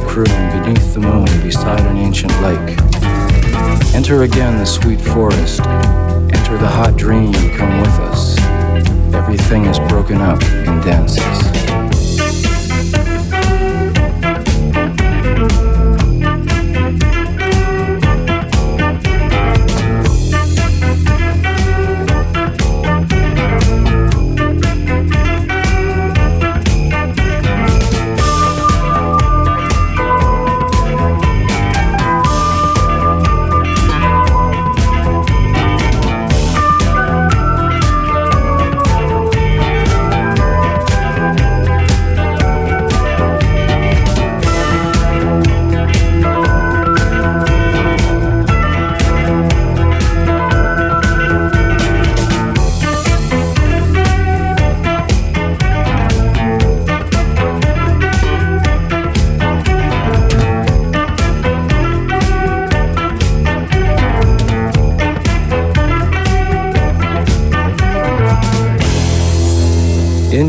Beneath the moon beside an ancient lake. Enter again the sweet forest, enter the hot dream, come with us. Everything is broken up in dances.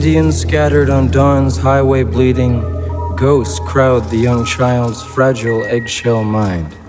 Indians scattered on dawn's highway bleeding, ghosts crowd the young child's fragile eggshell mind.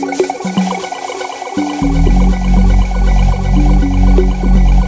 Thank you.